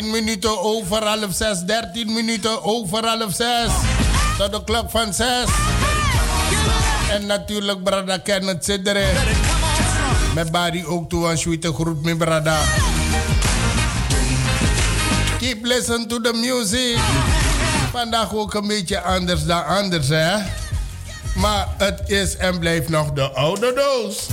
13 minuten over half 6. 13 minuten over half 6. Tot de klok van 6. En natuurlijk, brada Kenneth zit erin. Met Barry ook toe aan suite groep, mijn brada. Keep listen to the music. Vandaag ook een beetje anders dan anders, hè? Maar het is en blijft nog de oude doos.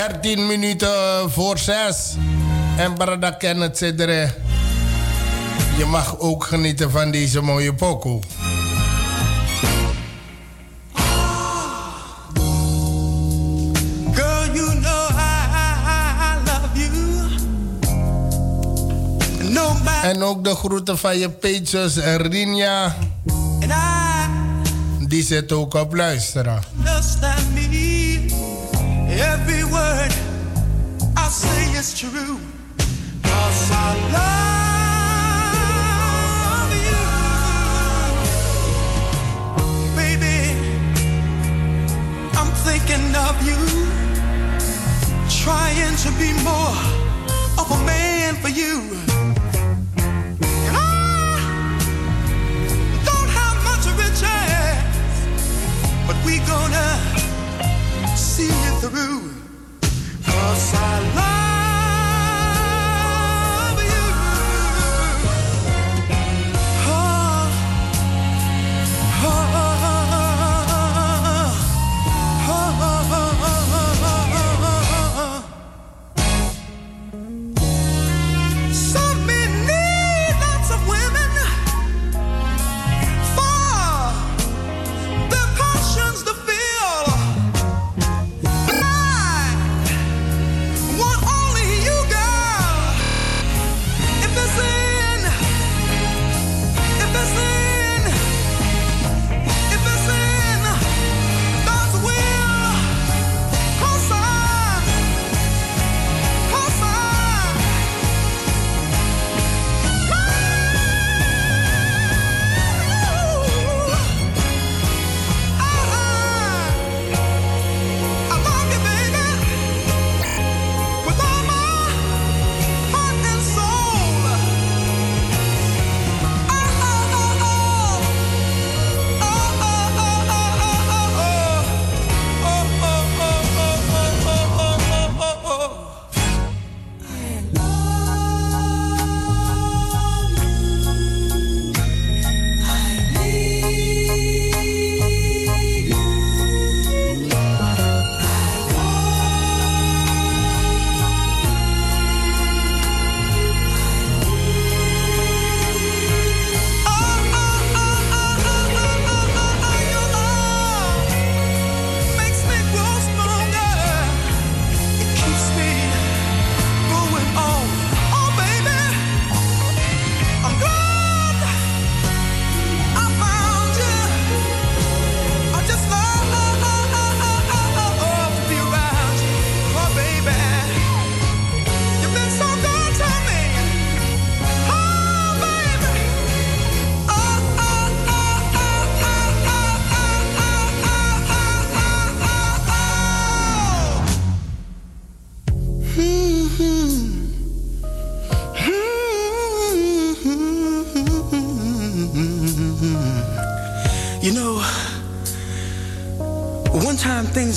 13 minuten voor 6. En Barada het Zedere. Je mag ook genieten van deze mooie poko. En ook de groeten van je pages Rinja. Die zit ook op luisteren.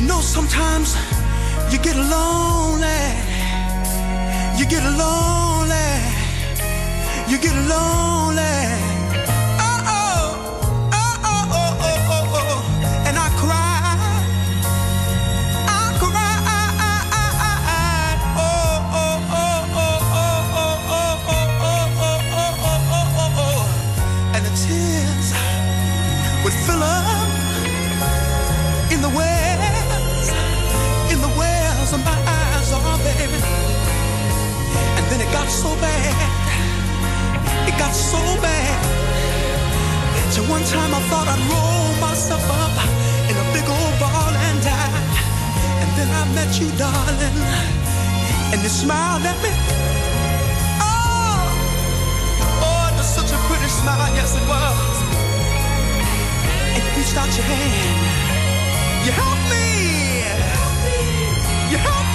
you know, sometimes you get lonely. You get lonely. You get lonely. Got so bad, it got so bad. Till one time I thought I'd roll myself up in a big old ball and die. And then I met you, darling, and you smiled at me. Oh, oh, it was such a pretty smile, yes it was. And you reached out your hand. You helped me. You helped me.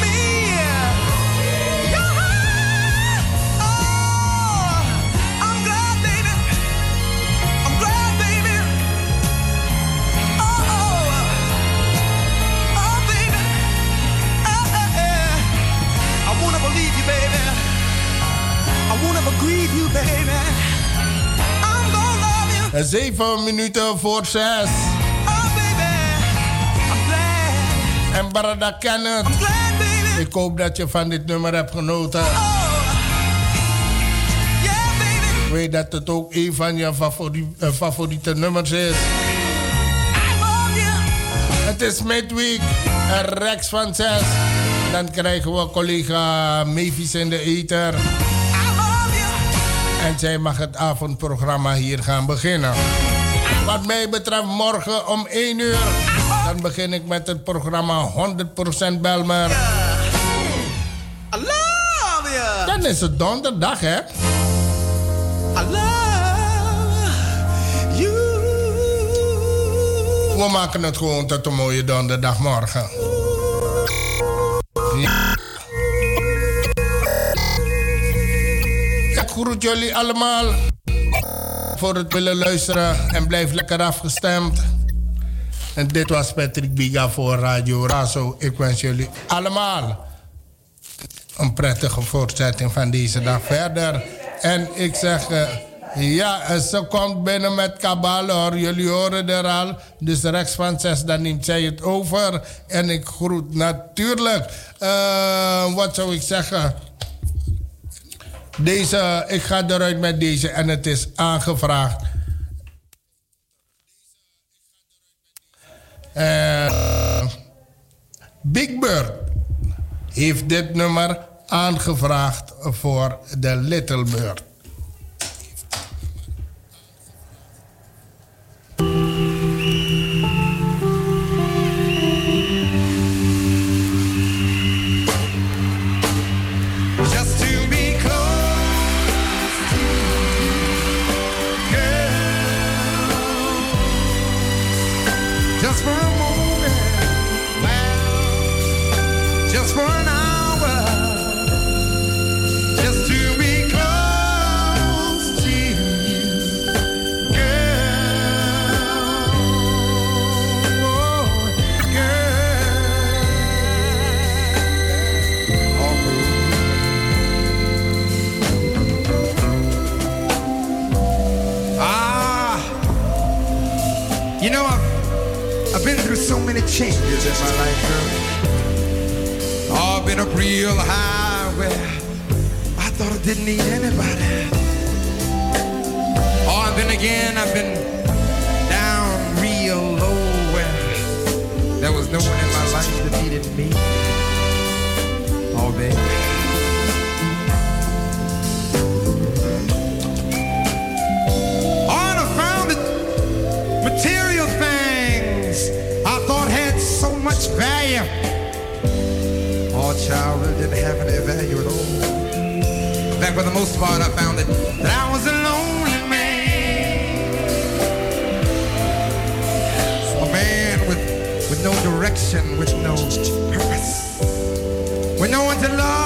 Baby. You. Zeven minuten voor zes. En Barada Kenneth. Ik hoop dat je van dit nummer hebt genoten. Ik weet dat het ook een van je favori- eh, favoriete nummers is. Het is midweek. En Rex van 6. Dan krijgen we collega Mavis in de Eter. En zij mag het avondprogramma hier gaan beginnen. Wat mij betreft morgen om 1 uur. Dan begin ik met het programma 100% Belmer. Dan is het donderdag, hè? We maken het gewoon tot een mooie donderdag groet jullie allemaal voor het willen luisteren en blijf lekker afgestemd. En dit was Patrick Biga voor Radio Razo. Ik wens jullie allemaal een prettige voortzetting van deze dag verder. En ik zeg, eh, ja, eh, ze komt binnen met kabal hoor. Jullie horen er al. Dus rechts van zes, dan neemt zij het over. En ik groet natuurlijk, eh, wat zou ik zeggen? Deze, ik ga eruit met deze en het is aangevraagd. Eh, Big Bird heeft dit nummer aangevraagd voor de Little Bird. Changes in my life, girl. I've been up real high where I thought I didn't need anybody. Oh, and then again, I've been value at all. In fact, for the most part, I found that, that I was a lonely man. A man with, with no direction, with no purpose. With no one to love.